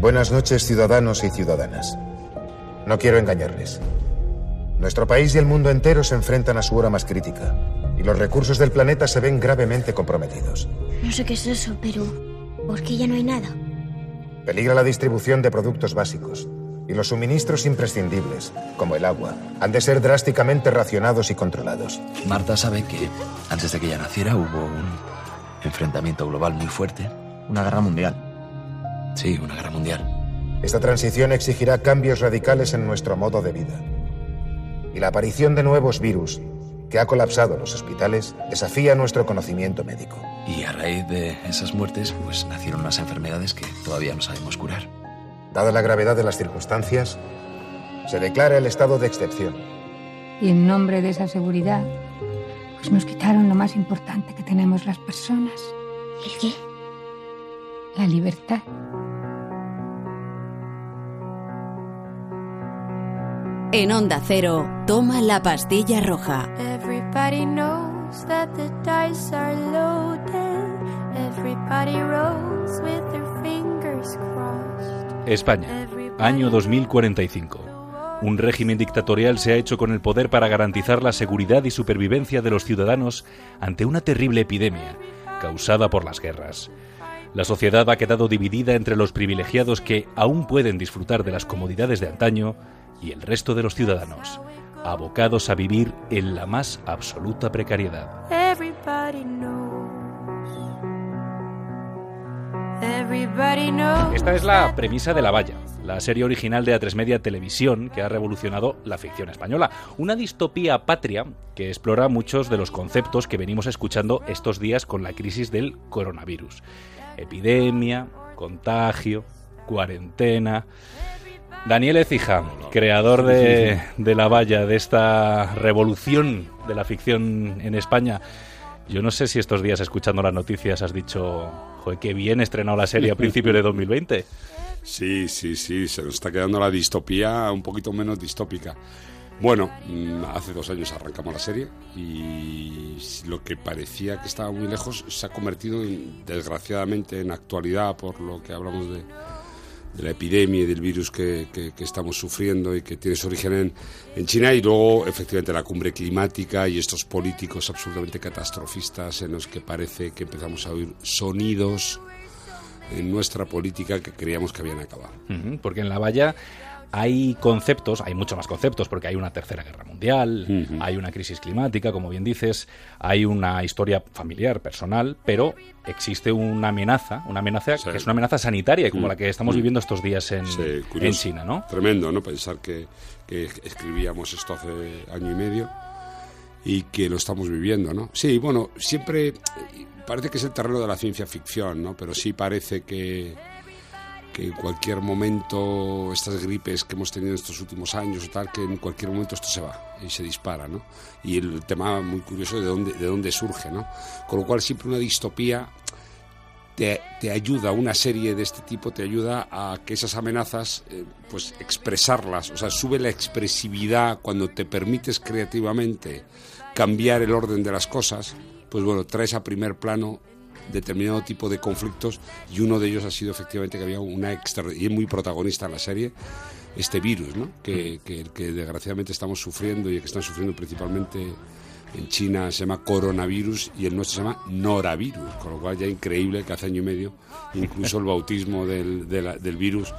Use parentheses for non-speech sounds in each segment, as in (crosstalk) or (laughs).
Buenas noches, ciudadanos y ciudadanas. No quiero engañarles. Nuestro país y el mundo entero se enfrentan a su hora más crítica y los recursos del planeta se ven gravemente comprometidos. No sé qué es eso, pero ¿por qué ya no hay nada? Peligra la distribución de productos básicos y los suministros imprescindibles, como el agua, han de ser drásticamente racionados y controlados. Marta sabe que antes de que ella naciera hubo un enfrentamiento global muy fuerte. Una guerra mundial. Sí, una guerra mundial. Esta transición exigirá cambios radicales en nuestro modo de vida. Y la aparición de nuevos virus que ha colapsado los hospitales desafía nuestro conocimiento médico. Y a raíz de esas muertes, pues nacieron unas enfermedades que todavía no sabemos curar. Dada la gravedad de las circunstancias, se declara el estado de excepción. Y en nombre de esa seguridad, pues nos quitaron lo más importante que tenemos las personas. ¿El qué? La libertad. En Onda Cero, toma la pastilla roja. Everybody knows that the dice are loaded. Everybody rolls with their fingers crossed. España, año 2045. Un régimen dictatorial se ha hecho con el poder para garantizar la seguridad y supervivencia de los ciudadanos ante una terrible epidemia causada por las guerras. La sociedad ha quedado dividida entre los privilegiados que aún pueden disfrutar de las comodidades de antaño y el resto de los ciudadanos, abocados a vivir en la más absoluta precariedad. Esta es la premisa de La Valla, la serie original de A3 Media Televisión que ha revolucionado la ficción española. Una distopía patria que explora muchos de los conceptos que venimos escuchando estos días con la crisis del coronavirus. Epidemia, contagio, cuarentena. Daniel Ecija, creador de, de La Valla, de esta revolución de la ficción en España. Yo no sé si estos días escuchando las noticias has dicho, joder, qué bien estrenado la serie a (laughs) principios de 2020. Sí, sí, sí, se nos está quedando la distopía un poquito menos distópica. Bueno, mm, hace dos años arrancamos la serie y lo que parecía que estaba muy lejos se ha convertido, en, desgraciadamente, en actualidad por lo que hablamos de, de la epidemia y del virus que, que, estamos sufriendo y que tiene su origen en, en, China y luego efectivamente la cumbre climática y estos políticos absolutamente catastrofistas en los que parece que empezamos a oír sonidos en nuestra política que creíamos que habían acabado. Porque en la valla hay conceptos, hay muchos más conceptos, porque hay una tercera guerra mundial, uh -huh. hay una crisis climática, como bien dices, hay una historia familiar, personal, pero existe una amenaza, una amenaza sí. que es una amenaza sanitaria, como uh -huh. la que estamos viviendo estos días en, sí, en China, ¿no? Tremendo, ¿no? Pensar que, que escribíamos esto hace año y medio y que lo estamos viviendo, ¿no? Sí, bueno, siempre parece que es el terreno de la ciencia ficción, ¿no? Pero sí parece que en cualquier momento estas gripes que hemos tenido estos últimos años o tal, que en cualquier momento esto se va y se dispara, ¿no? Y el tema muy curioso de dónde, de dónde surge, ¿no? Con lo cual siempre una distopía te, te ayuda, una serie de este tipo te ayuda a que esas amenazas, eh, pues expresarlas, o sea, sube la expresividad cuando te permites creativamente cambiar el orden de las cosas, pues bueno, traes a primer plano determinado tipo de conflictos y uno de ellos ha sido efectivamente que había una extra y es muy protagonista en la serie este virus ¿no? que, que, que desgraciadamente estamos sufriendo y que están sufriendo principalmente en China se llama coronavirus y el nuestro se llama noravirus, con lo cual ya increíble que hace año y medio incluso el bautismo del, del virus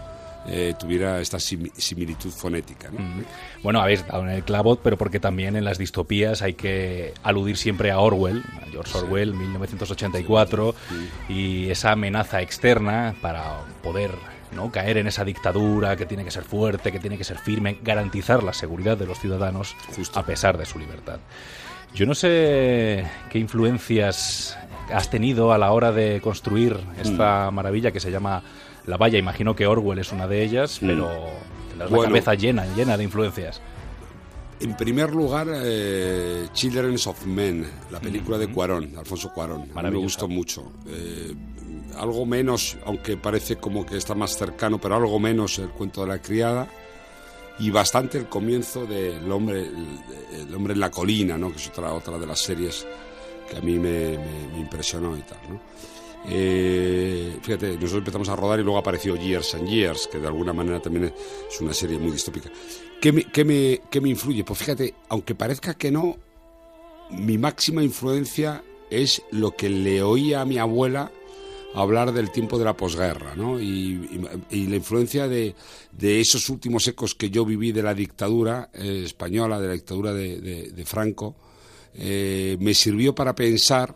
eh, tuviera esta sim similitud fonética. ¿no? Mm. Bueno, habéis dado en el clavo, pero porque también en las distopías hay que aludir siempre a Orwell, a George Orwell, sí. 1984, sí. y esa amenaza externa para poder ¿no? caer en esa dictadura que tiene que ser fuerte, que tiene que ser firme, garantizar la seguridad de los ciudadanos Justo. a pesar de su libertad. Yo no sé qué influencias has tenido a la hora de construir esta mm. maravilla que se llama la valla, imagino que Orwell es una de ellas, pero mm. tendrás bueno, la cabeza llena, llena de influencias. En primer lugar, eh, Children of Men, la película mm -hmm. de Cuarón, Alfonso Cuarón. A mí me gustó mucho. Eh, algo menos, aunque parece como que está más cercano, pero algo menos el cuento de la criada. Y bastante el comienzo del hombre, el, el hombre en la colina, ¿no? que es otra, otra de las series que a mí me, me, me impresionó y tal. ¿no? Eh, fíjate, nosotros empezamos a rodar y luego apareció Years and Years, que de alguna manera también es una serie muy distópica. ¿Qué me, qué me, qué me influye? Pues fíjate, aunque parezca que no, mi máxima influencia es lo que le oía a mi abuela hablar del tiempo de la posguerra, ¿no? Y, la influencia de, de esos últimos ecos que yo viví de la dictadura eh, española, de la dictadura de Franco, eh, me sirvió para pensar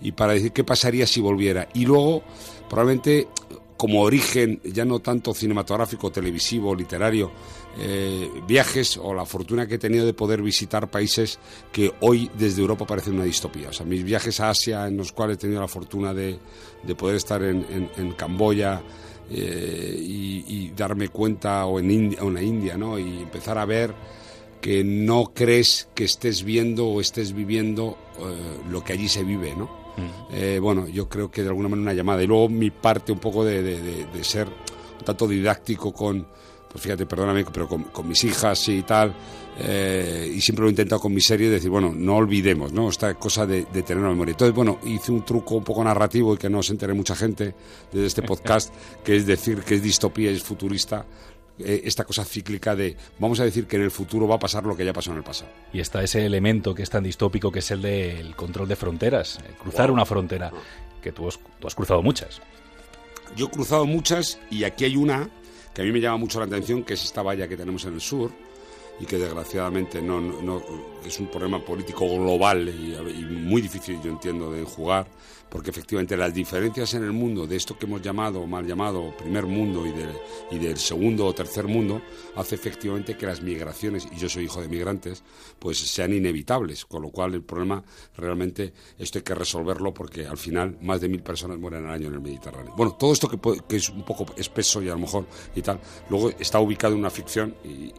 y para decir qué pasaría si volviera. Y luego, probablemente, como origen, ya no tanto cinematográfico, televisivo, literario, eh, viajes o la fortuna que he tenido de poder visitar países que hoy desde Europa parecen una distopía. O sea, mis viajes a Asia, en los cuales he tenido la fortuna de, de poder estar en, en- Camboya eh, y, darme cuenta, o en, India, o India, ¿no? Y empezar a ver que no crees que estés viendo o estés viviendo eh, lo que allí se vive, ¿no? Eh, bueno, yo creo que de alguna manera una llamada. Y luego mi parte un poco de, de- de- de ser un tanto didáctico con, pues fíjate, perdóname, pero con, con mis hijas y tal, eh, y siempre lo he intentado con mi serie, decir, bueno, no olvidemos, ¿no? Esta cosa de, de tener la memoria. Entonces, bueno, hice un truco un poco narrativo y que no se entere mucha gente desde este (laughs) podcast, que es decir que es distopía y es futurista, eh, esta cosa cíclica de, vamos a decir que en el futuro va a pasar lo que ya pasó en el pasado. Y está ese elemento que es tan distópico que es el del control de fronteras, eh, cruzar una frontera, que tú has, tú has cruzado muchas. Yo he cruzado muchas y aquí hay una que a mí me llama mucho la atención, que es esta valla que tenemos en el sur y que desgraciadamente no, no- no- es un problema político global y, y muy difícil, yo entiendo, de jugar, porque efectivamente las diferencias en el mundo de esto que hemos llamado, o mal llamado, primer mundo y, de- y del segundo o tercer mundo, hace efectivamente que las migraciones, y yo soy hijo de migrantes, pues sean inevitables, con lo cual el problema realmente esto hay que resolverlo porque al final más de mil personas mueren al año en el Mediterráneo. Bueno, todo esto que, que es un poco espeso y a lo mejor y tal, luego está ubicado en una ficción y, y-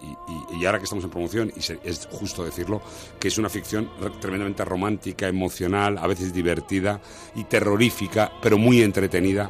y- ahora que estamos en promoción, y se- es justo decirlo, que es una ficción re- tremendamente romántica, emocional, a veces divertida y terrorífica, pero muy entretenida.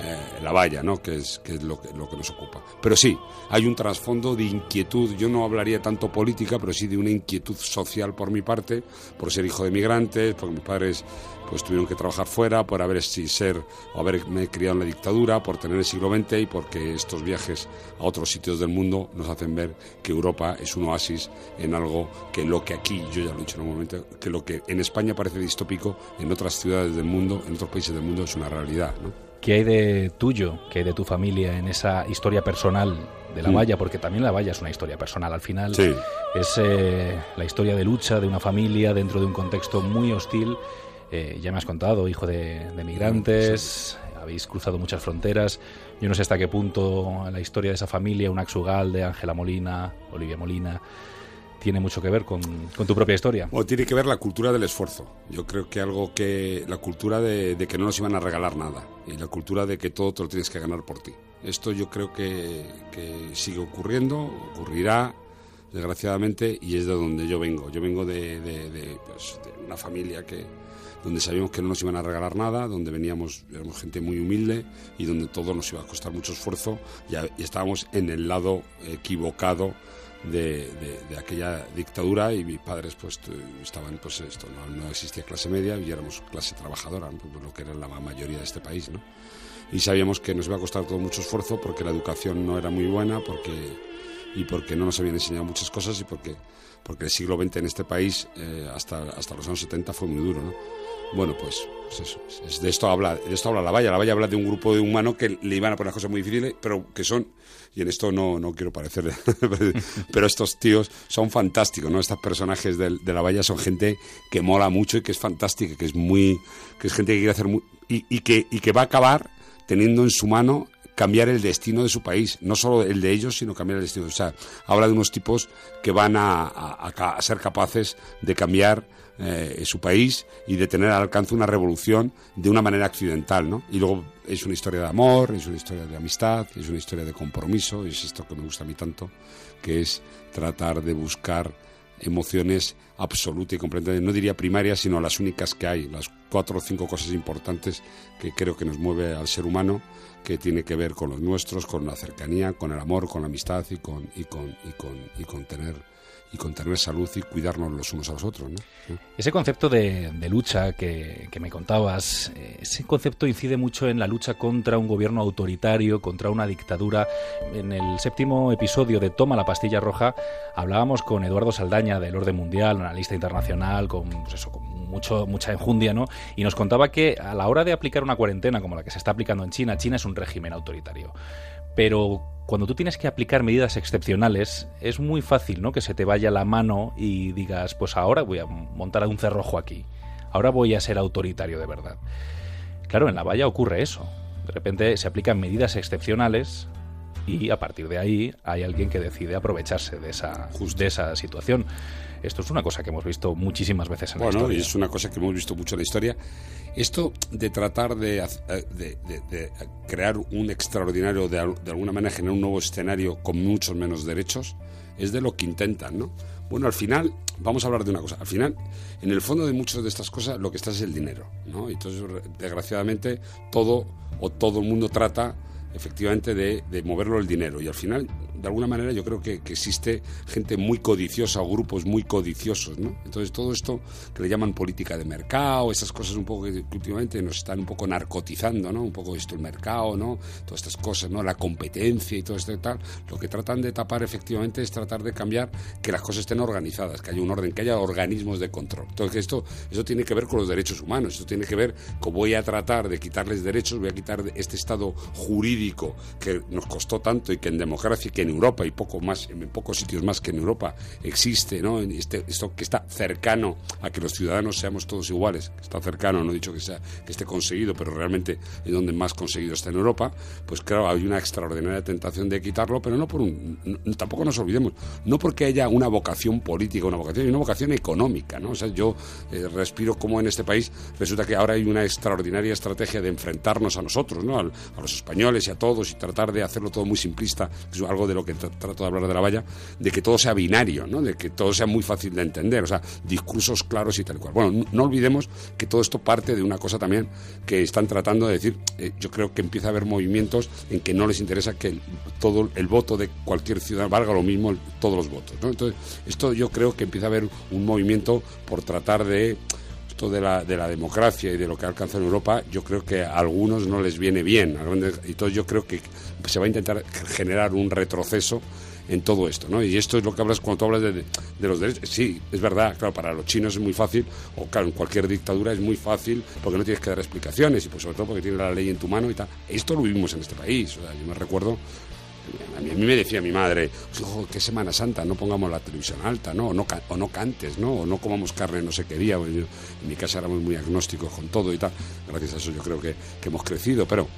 eh, la valla, ¿no? que es, que es lo, que, lo que nos ocupa. Pero sí, hay un trasfondo de inquietud, yo no hablaría tanto política, pero sí de una inquietud social por mi parte, por ser hijo de migrantes, porque mis padres pues tuvieron que trabajar fuera, por haber ser o haberme criado en la dictadura, por tener el siglo XX y porque estos viajes a otros sitios del mundo nos hacen ver que Europa es un oasis en algo que lo que aquí, yo ya lo he dicho en momento, que lo que en España parece distópico, en otras ciudades del mundo, en otros países del mundo es una realidad, ¿no? ¿Qué hay de tuyo, qué hay de tu familia en esa historia personal de la Mm. valla? Porque también la valla es una historia personal. Al final Sí. es eh, la historia de lucha de una familia dentro de un contexto muy hostil. Eh, ya me has contado, hijo de, de migrantes, habéis cruzado muchas fronteras. Yo no sé hasta qué punto la historia de esa familia, un Axugalde, Ángela Molina, Olivia Molina, tiene mucho que ver con, con tu propia historia. Tiene que ver la cultura del esfuerzo. Yo creo que algo que. La cultura de, de que no nos iban a regalar nada. Y la cultura de que todo te lo tienes que ganar por ti. Esto yo creo que, que sigue ocurriendo, ocurrirá, desgraciadamente, y es de donde yo vengo. Yo vengo de, de- de, pues, una familia que donde sabíamos que no nos iban a regalar nada, donde veníamos, éramos gente muy humilde y donde todo nos iba a costar mucho esfuerzo y, estábamos en el lado equivocado de, de- aquella dictadura y mis padres pues estaban pues esto no, existía clase media y éramos clase trabajadora. Pues, lo que era la mayoría de este país ¿no? y sabíamos que nos iba a costar todo mucho esfuerzo porque la educación no era muy buena porque y porque no nos habían enseñado muchas cosas y porque porque el siglo XX en este país eh, hasta hasta los años 70 fue muy duro. Bueno pues, pues eso es- de esto habla de esto habla la valla la valla habla de un grupo de humanos que le iban a poner cosas muy difíciles pero que son y en esto no, no quiero parecer, (laughs) pero estos tíos son fantásticos, ¿no? Estos personajes del- de, la valla son gente que mola mucho y que es fantástica, que es muy, que es gente que quiere hacer mu- y, y que, y que va a acabar teniendo en su mano cambiar el destino de su país, no solo el de ellos, sino cambiar el destino. O sea, habla de unos tipos que van a, a- ser capaces de cambiar eh, su país y de tener al alcance una revolución de una manera accidental, ¿no? Y luego es una historia de amor, es una historia de amistad, es una historia de compromiso, es esto que me gusta a mí tanto, que es tratar de buscar emociones absolutas y completamente, no diría primarias, sino las únicas que hay, las cuatro o cinco cosas importantes que creo que nos mueve al ser humano, que tiene que ver con los nuestros, con la cercanía, con el amor, con la amistad y con, y con, y con, y con tener y con tener salud y cuidarnos los unos a los otros. ¿no? Ese concepto de, lucha que, me contabas, eh, ese concepto incide mucho en la lucha contra un gobierno autoritario, contra una dictadura. En el séptimo episodio de Toma la pastilla roja hablábamos con Eduardo Saldaña del Orden Mundial, analista internacional, con, pues eso, con mucho, mucha enjundia, ¿no? Y nos contaba que a la hora de aplicar una cuarentena como la que se está aplicando en China, China es un régimen autoritario. Pero cuando tú tienes que aplicar medidas excepcionales, es muy fácil, ¿no? Que se te vaya la mano y digas, pues ahora voy a montar un cerrojo aquí. Ahora voy a ser autoritario de verdad. Claro, en la valla ocurre eso. De repente se aplican medidas excepcionales y a partir de ahí hay alguien que decide aprovecharse de esa, de esa situación. Esto es una cosa que hemos visto muchísimas veces en la historia. Bueno, y es una cosa que hemos visto mucho en la historia. Esto de tratar de, de, crear un extraordinario, de, alguna manera generar un nuevo escenario con muchos menos derechos, es de lo que intentan, ¿no? Bueno, al final, vamos a hablar de una cosa. Al final, en el fondo de muchas de estas cosas, lo que está es el dinero, ¿no? Entonces, desgraciadamente, todo o todo el mundo trata efectivamente de, de moverlo el dinero. Y al final de alguna manera yo creo que, existe gente muy codiciosa o grupos muy codiciosos, ¿no? Entonces todo esto que le llaman política de mercado, esas cosas un poco que, últimamente nos están un poco narcotizando, ¿no? Un poco esto el mercado, ¿no? Todas estas cosas, ¿no? La competencia y todo esto y tal, lo que tratan de tapar efectivamente es tratar de cambiar que las cosas estén organizadas, que haya un orden, que haya organismos de control. Entonces esto, eso tiene que ver con los derechos humanos, esto tiene que ver con voy a tratar de quitarles derechos, voy a quitar este estado jurídico que nos costó tanto y que en democracia y que Europa y poco más, en pocos sitios más que en Europa existe, ¿no? Este, esto que está cercano a que los ciudadanos seamos todos iguales, que está cercano, no he dicho que, sea, que esté conseguido, pero realmente es donde más conseguido está en Europa, pues claro, hay una extraordinaria tentación de quitarlo, pero no por un, tampoco nos olvidemos, no porque haya una vocación política, una vocación, hay una vocación económica, ¿no? O sea, yo eh, respiro como en este país resulta que ahora hay una extraordinaria estrategia de enfrentarnos a nosotros, ¿no? A, los españoles y a todos y tratar de hacerlo todo muy simplista, es algo de lo que trato de hablar de la valla, de que todo sea binario, ¿no? de que todo sea muy fácil de entender, o sea, discursos claros y tal cual. Bueno, no, olvidemos que todo esto parte de una cosa también que están tratando de decir, eh, yo creo que empieza a haber movimientos en que no les interesa que todo el voto de cualquier ciudadano valga lo mismo todos los votos. Entonces, esto yo creo que empieza a haber un movimiento por tratar de de la, de la democracia y de lo que ha alcanzado Europa, yo creo que a algunos no les viene bien. Y entonces yo creo que se va a intentar generar un retroceso en todo esto, ¿no? Y esto es lo que hablas cuando tú hablas de, de, los derechos. Sí, es verdad, claro, para los chinos es muy fácil, o claro, en cualquier dictadura es muy fácil porque no tienes que dar explicaciones y pues sobre todo porque tienes la ley en tu mano y tal. Esto lo vivimos en este país. O sea, yo me recuerdo a mí, me decía mi madre, pues, qué Semana Santa, no pongamos la televisión alta, ¿no? O, no, o no cantes, ¿no? O no comamos carne no sé qué día. en mi casa éramos muy agnósticos con todo y tal. Gracias a eso yo creo que, hemos crecido, pero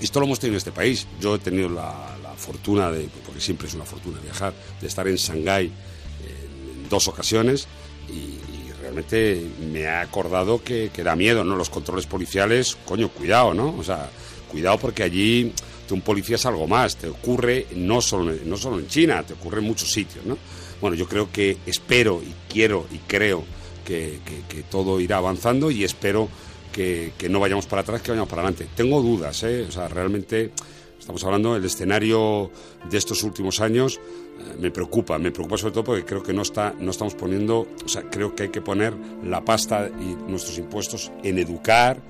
esto lo hemos tenido en este país. Yo he tenido la, fortuna de, porque siempre es una fortuna viajar, de estar en Shanghái en dos ocasiones y, realmente me ha acordado que, que, da miedo, ¿no? Los controles policiales, coño, cuidado, ¿no? O sea, cuidado porque allí un policía es algo más, te ocurre no solo, no solo en China, te ocurre en muchos sitios, ¿no? Bueno, yo creo que espero y quiero y creo que, todo irá avanzando y espero que, no vayamos para atrás, que vayamos para adelante. Tengo dudas, ¿eh? O sea, realmente estamos hablando del escenario de estos últimos años eh, me preocupa, me preocupa sobre todo porque creo que no está no estamos poniendo, o sea, creo que hay que poner la pasta y nuestros impuestos en educar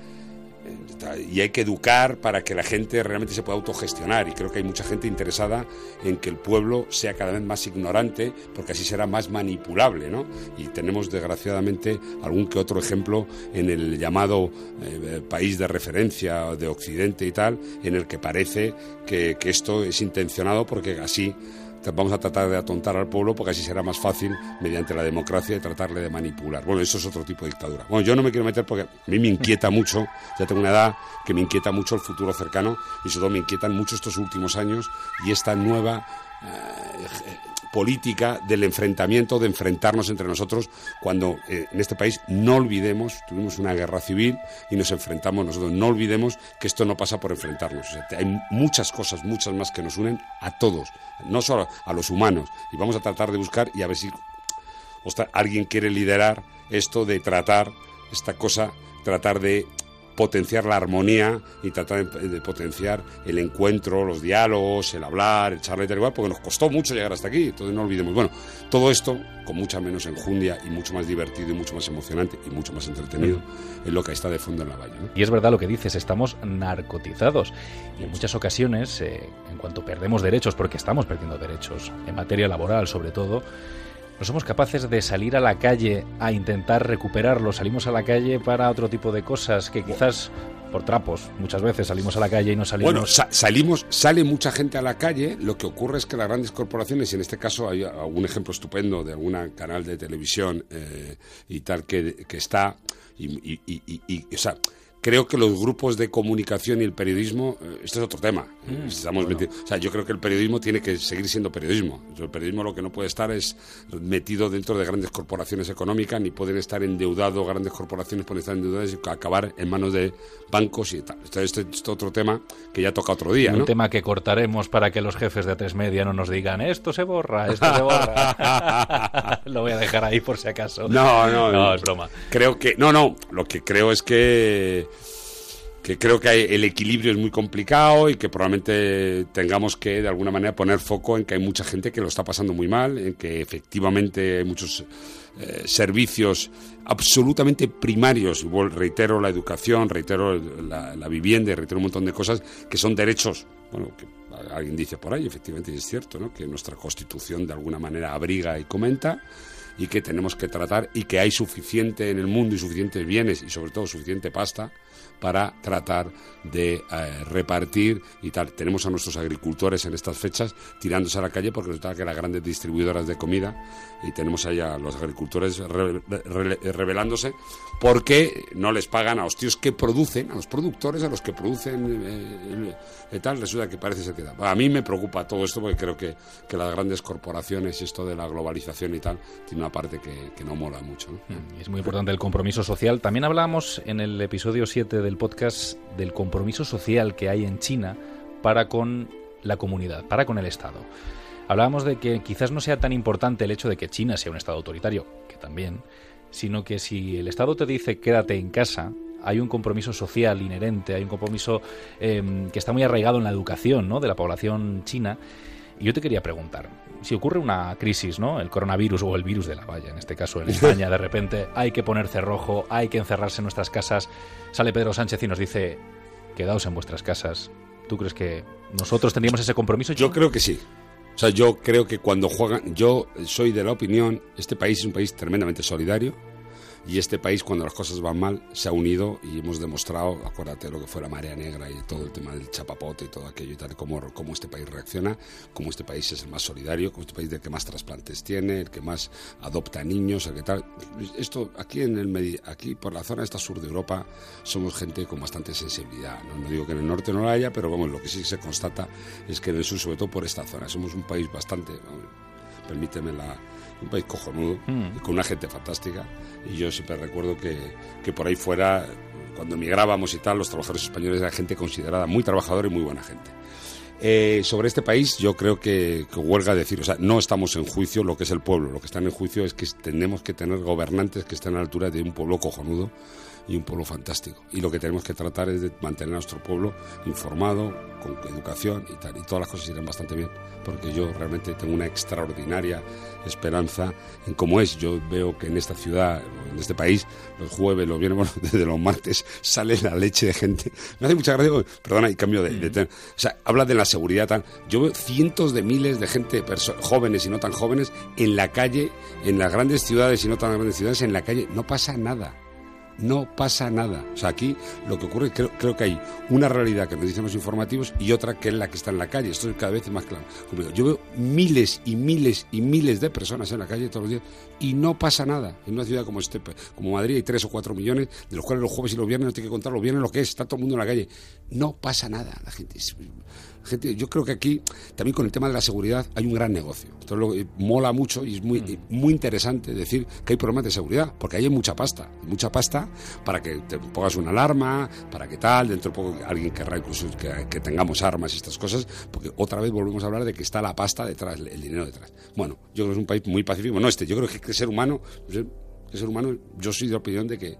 y hay que educar para que la gente realmente se pueda autogestionar y creo que hay mucha gente interesada en que el pueblo sea cada vez más ignorante porque así será más manipulable ¿no? y tenemos desgraciadamente algún que otro ejemplo en el llamado eh, país de referencia de Occidente y tal en el que parece que, que esto es intencionado porque así vamos a tratar de atontar al pueblo porque así será más fácil mediante la democracia y tratarle de manipular. Bueno, eso es otro tipo de dictadura. Bueno, yo no me quiero meter porque a mí me inquieta (laughs) mucho, ya tengo una edad que me inquieta mucho el futuro cercano y sobre todo me inquietan mucho estos últimos años y esta nueva eh, política del enfrentamiento, de enfrentarnos entre nosotros, cuando eh, en este país no olvidemos, tuvimos una guerra civil y nos enfrentamos nosotros, no olvidemos que esto no pasa por enfrentarnos. hay muchas cosas, muchas más que nos unen a todos, no solo a los humanos, y vamos a tratar de buscar y a ver si alguien quiere liderar esto de tratar esta cosa, tratar de potenciar la armonía y tratar de, potenciar el encuentro, los diálogos, el hablar, el charlar y tal igual, porque nos costó mucho llegar hasta aquí, entonces no olvidemos. Bueno, todo esto con mucha menos enjundia y mucho más divertido y mucho más emocionante y mucho más entretenido es lo que está de fondo en la valla. ¿no? Y es verdad lo que dices, estamos narcotizados. Y en muchas ocasiones, eh, en cuanto perdemos derechos, porque estamos perdiendo derechos, en materia laboral sobre todo, no somos capaces de salir a la calle a intentar recuperarlos. Salimos a la calle para otro tipo de cosas que quizás por trapos. Muchas veces salimos a la calle y no salimos. Bueno, sa- salimos, sale mucha gente a la calle. Lo que ocurre es que las grandes corporaciones, y en este caso hay algún ejemplo estupendo de algún canal de televisión eh, y tal que, que está. Y- y- y- y, o sea, creo que los grupos de comunicación y el periodismo, eh, este es otro tema. eh, Estamos metidos- o sea, yo creo que el periodismo tiene que seguir siendo periodismo. El periodismo lo que no puede estar es metido dentro de grandes corporaciones económicas, ni pueden estar endeudados, grandes corporaciones pueden estar endeudadas y acabar en manos de bancos y tal. Este, este es otro tema que ya toca otro día, Un ¿no? tema que cortaremos para que los jefes de A3 Media no nos digan esto se borra, esto se borra. (laughs) Lo voy a dejar ahí por si acaso. No, no, no, es broma. Creo que no, no. Lo que creo es que que creo que el equilibrio es muy complicado y que probablemente tengamos que de alguna manera poner foco en que hay mucha gente que lo está pasando muy mal, en que efectivamente hay muchos eh, servicios absolutamente primarios, reitero la educación, reitero la, vivienda, reitero un montón de cosas que son derechos, bueno, que alguien dice por ahí, efectivamente es cierto, ¿no? que nuestra constitución de alguna manera abriga y comenta y que tenemos que tratar y que hay suficiente en el mundo y suficientes bienes y sobre todo suficiente pasta para tratar de eh, repartir y tal. Tenemos a nuestros agricultores en estas fechas tirándose a la calle porque resulta que las grandes distribuidoras de comida y tenemos allá a los agricultores re- re- rebelándose porque no les pagan a los tíos que producen, a los productores, a los que producen eh, y tal, resulta que parece ser que da. A mí me preocupa todo esto porque creo que, que las grandes corporaciones y esto de la globalización y tal tiene una parte que, no mola mucho. Y es muy importante el compromiso social. También hablábamos en el episodio 7 del podcast del compromiso social que hay en China para con la comunidad, para con el Estado. Hablábamos de que quizás no sea tan importante el hecho de que China sea un Estado autoritario, que también, sino que si el Estado te dice quédate en casa, hay un compromiso social inherente, hay un compromiso eh, que está muy arraigado en la educación ¿no? de la población china. Y yo te quería preguntar, si ocurre una crisis, ¿no? El coronavirus o el virus de la valla, en este caso en (laughs) España, de repente hay que poner cerrojo, hay que encerrarse en nuestras casas, sale Pedro Sánchez y nos dice, quedaos en vuestras casas. ¿Tú crees que nosotros tendríamos ese compromiso? Yo creo que sí. O sea, yo creo que cuando juegan, yo soy de la opinión, este país es un país tremendamente solidario y este país cuando las cosas van mal se ha unido y hemos demostrado, acuérdate lo que fue la marea negra y todo el tema del chapapote y todo aquello y tal, cómo, cómo este país reacciona, cómo este país es el más solidario, cómo este país el que más trasplantes tiene, el que más adopta niños, el que tal. Esto aquí en el aquí por la zona esta sur de Europa somos gente con bastante sensibilidad. No, No digo que en el norte no la haya, pero vamos, lo que sí se constata es que en el sur, sobre todo por esta zona, somos un país bastante, permíteme la, un país cojonudo Mm. y con una gente fantástica. Y yo siempre recuerdo que, que por ahí fuera, cuando emigrábamos y tal, los trabajadores españoles eran gente considerada muy trabajadora y muy buena gente. Eh, sobre este país yo creo que, que huelga decir, o sea, no estamos en juicio lo que es el pueblo, lo que está en juicio es que tenemos que tener gobernantes que estén a la altura de un pueblo cojonudo y un pueblo fantástico. Y lo que tenemos que tratar es de mantener a nuestro pueblo informado, con educación y tal. Y todas las cosas irán bastante bien, porque yo realmente tengo una extraordinaria esperanza en cómo es. Yo veo que en esta ciudad, en este país, los jueves, los viernes, (laughs) bueno, desde los martes, sale la leche de gente. Me hace mucha gracia, perdona, y cambio de, de tema. O sea, habla de la seguridad tal. Yo veo cientos de miles de gente, jóvenes y no tan jóvenes, en la calle, en las grandes ciudades y no tan grandes ciudades, en la calle. No pasa nada no pasa nada. O sea, aquí lo que ocurre, creo, creo que hay una realidad que nos dicen los informativos y otra que es la que está en la calle. Esto es cada vez más claro. Yo veo miles y miles y miles de personas en la calle todos los días y no pasa nada. En una ciudad como este, como Madrid hay tres o cuatro millones, de los cuales los jueves y los viernes no tiene que contar los viernes lo que es, está todo el mundo en la calle. No pasa nada. La gente es- gente, yo creo que aquí también con el tema de la seguridad hay un gran negocio. Esto es lo que mola mucho y es muy, muy interesante decir que hay problemas de seguridad, porque ahí hay mucha pasta, mucha pasta para que te pongas una alarma, para que tal, dentro de poco alguien querrá incluso que, tengamos armas y estas cosas, porque otra vez volvemos a hablar de que está la pasta detrás, el dinero detrás. Bueno, yo creo que es un país muy pacífico, no este, yo creo que el ser humano ser humano, yo soy de opinión de que,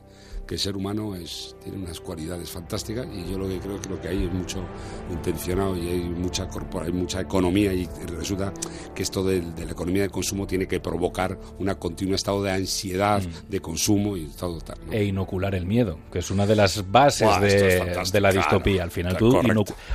que el ser humano es, tiene unas cualidades fantásticas y yo lo que creo que lo que hay es mucho intencionado y hay mucha corpora, hay mucha economía y resulta que esto de, de la economía del consumo tiene que provocar un continuo estado de ansiedad de consumo y estado tal. ¿no? E inocular el miedo, que es una de las bases de, de la claro. distopía. Al final, tú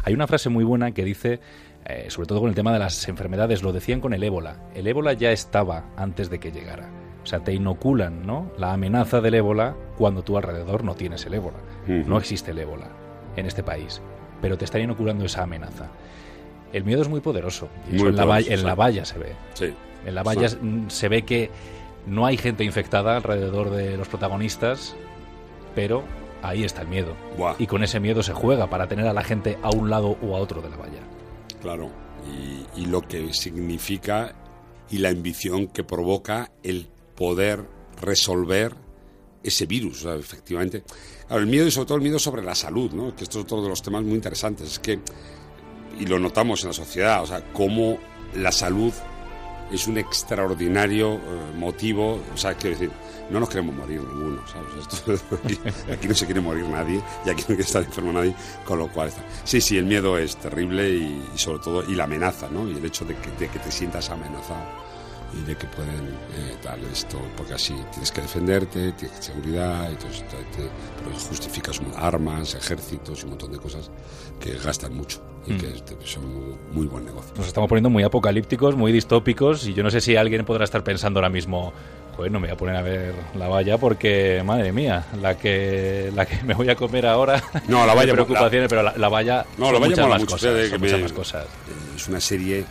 hay una frase muy buena que dice, eh, sobre todo con el tema de las enfermedades, lo decían con el ébola. El ébola ya estaba antes de que llegara. O sea, te inoculan ¿no? la amenaza del ébola cuando tú alrededor no tienes el ébola. No existe el ébola en este país, pero te están inoculando esa amenaza. El miedo es muy poderoso. eso en, la, en valla se ve. Sí. En la valla Sí. mm, se ve que no hay gente infectada alrededor de los protagonistas, pero ahí está el miedo. Buah. Y con ese miedo se juega para tener a la gente a un lado o a otro de la valla. Claro, y, y lo que significa y la ambición que provoca el poder resolver ese virus, sea, efectivamente. Claro, el miedo y sobre todo el miedo sobre la salud, ¿no? que esto es otro de los temas muy interesantes, es que, y lo notamos en la sociedad, o sea, cómo la salud es un extraordinario eh, motivo, o sea, quiero decir, no nos queremos morir ninguno, ¿sabes? Esto- aquí, (laughs) aquí no se quiere morir nadie y aquí no quiere estar enfermo nadie, con lo cual está. Sí, sí, el miedo es terrible y, y sobre todo, y la amenaza, ¿no? Y el hecho de que, de que te sientas amenazado y de que pueden eh, tal esto, porque así tienes que defenderte, tienes seguridad, esto, te, pero justificas armas, ejércitos y un montón de cosas que gastan mucho y Mm. que son muy, buen negocio. Nos estamos poniendo muy apocalípticos, muy distópicos, y yo no sé si alguien podrá estar pensando ahora mismo, joder, no me voy a poner a ver la valla porque, madre mía, la que, la que me voy a comer ahora. (laughs) No, la de valla- (laughs) preocupaciones, pero la, la valla. No, la valla muchas mola más mucho, cosas, son que muchas me- más cosas. Es una serie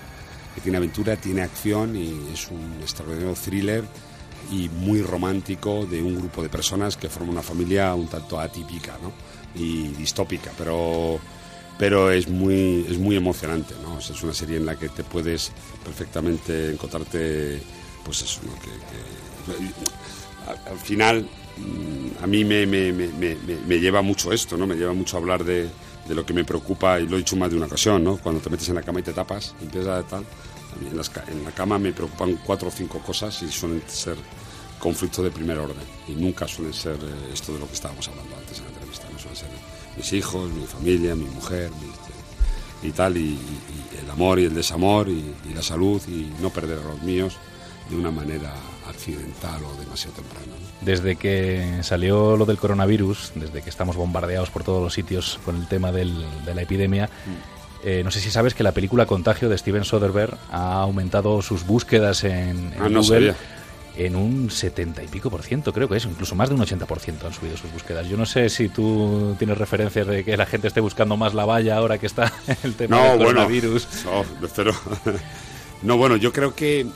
tiene aventura, tiene acción y es un extraordinario thriller y muy romántico de un grupo de personas que forman una familia un tanto atípica ¿no? y distópica, pero, pero es, muy, es muy emocionante. ¿no? Es una serie en la que te puedes perfectamente encontrarte, pues eso, ¿no? que, al- al final mm, a mí me, me- me- me lleva mucho esto, ¿no? Me lleva mucho a hablar de, de lo que me preocupa y lo he dicho más de una ocasión, ¿no? Cuando te metes en la cama y te tapas, empiezas a tal. En, la cama me preocupan cuatro o cinco cosas y suelen ser conflictos de primer orden y nunca suelen ser eh, esto de lo que estábamos hablando antes en la entrevista, no suelen ser mis hijos, mi familia, mi mujer, mi, y tal, y el amor y el desamor y, y la salud y no perder a los míos de una manera accidental o demasiado temprana. ¿no? Desde que salió lo del coronavirus, desde que estamos bombardeados por todos los sitios con el tema del- de la epidemia, Mm. eh, no sé si sabes que la película Contagio de Steven Soderbergh ha aumentado sus búsquedas en, en Ah, no Google sabía. en un 70 y pico por ciento, creo que es, incluso más de un 80 por ciento han subido sus búsquedas. Yo no sé si tú tienes referencias de que la gente esté buscando más la valla ahora que está (laughs) el tema No, del bueno, coronavirus. no, lo espero. (laughs) no, bueno, yo creo que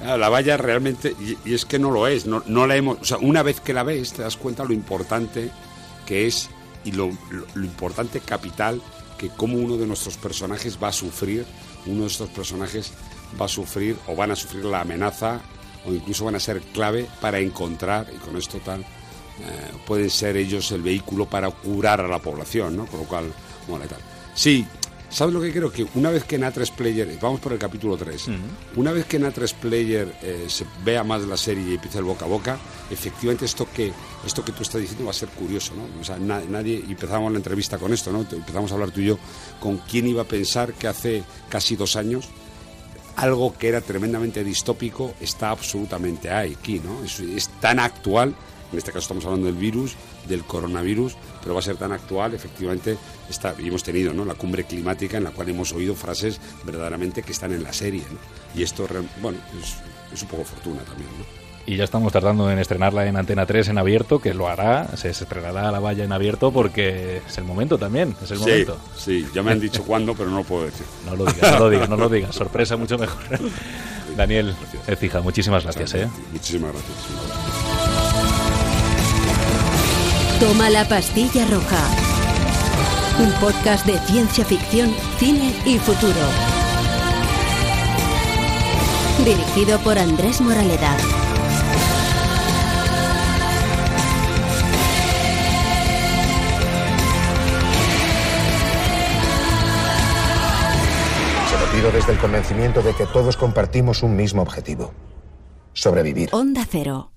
la valla realmente, y, es que no lo es, no, no la hemos, o sea, una vez que la ves te das cuenta lo importante que es y lo, lo- importante capital que como uno de nuestros personajes va a sufrir, uno de estos personajes va a sufrir o van a sufrir la amenaza o incluso van a ser clave para encontrar, y con esto tal, eh, pueden ser ellos el vehículo para curar a la población, ¿no? Con lo cual, mola y tal. Sí, ¿sabes lo que creo? Que una vez que en A3 Player, vamos por el capítulo 3, una vez que en A3 Player eh, se vea más la serie y empieza el boca a boca, efectivamente esto que esto que tú estás diciendo va a ser curioso, ¿no? O sea, na- nadie, empezamos la entrevista con esto, ¿no? Empezamos a hablar tú y yo con quién iba a pensar que hace casi dos años algo que era tremendamente distópico está absolutamente ahí, aquí, ¿no? Es, es tan actual, en este caso estamos hablando del virus, del coronavirus, pero va a ser tan actual, efectivamente, está, y hemos tenido ¿no? la cumbre climática en la cual hemos oído frases verdaderamente que están en la serie, ¿no? Y esto, bueno, es, es un poco fortuna también, ¿no? Y ya estamos tardando en estrenarla en Antena 3 en abierto, que lo hará, se estrenará la valla en abierto porque es el momento también, es el sí, momento. sí, ya me han dicho cuándo, pero no lo puedo decir. No lo digas, no lo digas, no lo digas, (laughs) sorpresa mucho mejor. Daniel Ecija, muchísimas gracias. ¿eh? Muchísimas gracias. Toma la pastilla roja. Un podcast de ciencia ficción, cine y futuro. Dirigido por Andrés Moraleda. Se lo pido desde el convencimiento de que todos compartimos un mismo objetivo. Sobrevivir. Onda Cero.